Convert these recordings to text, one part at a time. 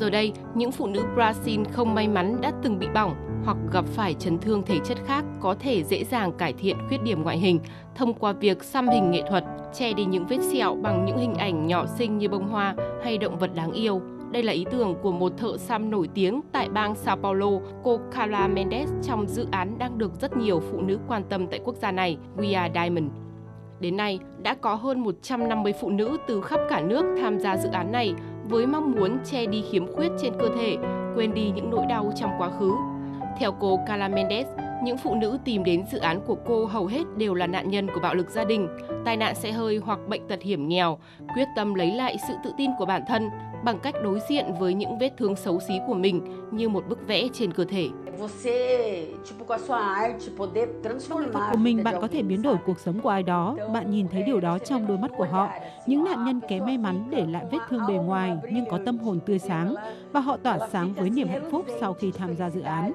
Giờ đây, những phụ nữ Brazil không may mắn đã từng bị bỏng hoặc gặp phải chấn thương thể chất khác có thể dễ dàng cải thiện khuyết điểm ngoại hình thông qua việc xăm hình nghệ thuật, che đi những vết sẹo bằng những hình ảnh nhỏ xinh như bông hoa hay động vật đáng yêu. Đây là ý tưởng của một thợ xăm nổi tiếng tại bang Sao Paulo, cô Carla Mendes trong dự án đang được rất nhiều phụ nữ quan tâm tại quốc gia này, We Are Diamond. Đến nay, đã có hơn 150 phụ nữ từ khắp cả nước tham gia dự án này với mong muốn che đi khiếm khuyết trên cơ thể, quên đi những nỗi đau trong quá khứ. Theo cô Carla Mendes, những phụ nữ tìm đến dự án của cô hầu hết đều là nạn nhân của bạo lực gia đình, tai nạn xe hơi hoặc bệnh tật hiểm nghèo, quyết tâm lấy lại sự tự tin của bản thân bằng cách đối diện với những vết thương xấu xí của mình như một bức vẽ trên cơ thể. Nghệ thuật của mình, bạn có thể biến đổi cuộc sống của ai đó. Bạn nhìn thấy điều đó trong đôi mắt của họ. Những nạn nhân kém may mắn để lại vết thương bề ngoài nhưng có tâm hồn tươi sáng và họ tỏa sáng với niềm hạnh phúc sau khi tham gia dự án.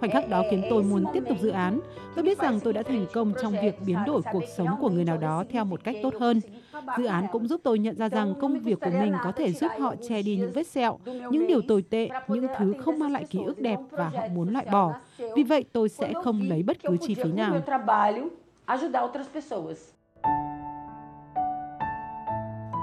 Khoảnh khắc đó khiến tôi muốn tiếp tục dự án. Tôi biết rằng tôi đã thành công trong việc biến đổi cuộc sống của người nào đó theo một cách tốt hơn. Dự án cũng giúp tôi nhận ra rằng công việc của mình có thể giúp họ che đi những vết sẹo, những điều tồi tệ, những thứ không mang lại ký ức đẹp và họ muốn loại bỏ. Vì vậy tôi sẽ không lấy bất cứ chi phí nào.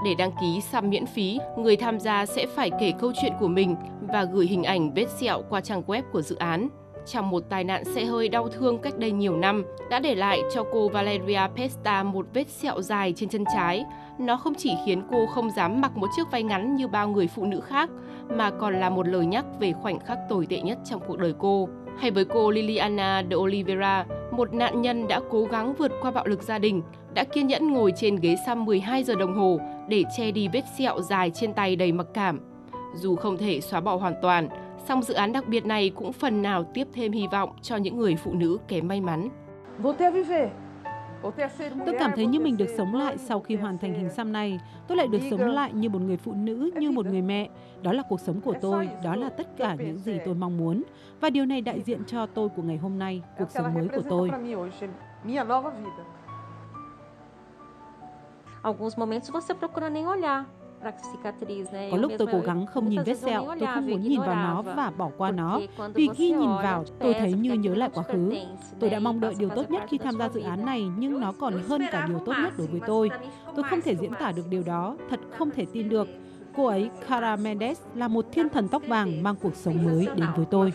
Để đăng ký xăm miễn phí, người tham gia sẽ phải kể câu chuyện của mình và gửi hình ảnh vết sẹo qua trang web của dự án trong một tai nạn xe hơi đau thương cách đây nhiều năm đã để lại cho cô Valeria Pesta một vết sẹo dài trên chân trái. Nó không chỉ khiến cô không dám mặc một chiếc váy ngắn như bao người phụ nữ khác, mà còn là một lời nhắc về khoảnh khắc tồi tệ nhất trong cuộc đời cô. Hay với cô Liliana de Oliveira, một nạn nhân đã cố gắng vượt qua bạo lực gia đình, đã kiên nhẫn ngồi trên ghế xăm 12 giờ đồng hồ để che đi vết sẹo dài trên tay đầy mặc cảm. Dù không thể xóa bỏ hoàn toàn, song dự án đặc biệt này cũng phần nào tiếp thêm hy vọng cho những người phụ nữ kém may mắn. Tôi cảm thấy như mình được sống lại sau khi hoàn thành hình xăm này. Tôi lại được sống lại như một người phụ nữ, như một người mẹ. Đó là cuộc sống của tôi, đó là tất cả những gì tôi mong muốn. Và điều này đại diện cho tôi của ngày hôm nay, cuộc sống mới của tôi. Alguns momentos você procura nem olhar. Có lúc tôi cố gắng không nhìn vết sẹo, tôi không muốn nhìn vào nó và bỏ qua nó. Vì khi nhìn vào, tôi thấy như nhớ lại quá khứ. Tôi đã mong đợi điều tốt nhất khi tham gia dự án này, nhưng nó còn hơn cả điều tốt nhất đối với tôi. Tôi không thể diễn tả được điều đó, thật không thể tin được. Cô ấy, Cara Mendes, là một thiên thần tóc vàng mang cuộc sống mới đến với tôi.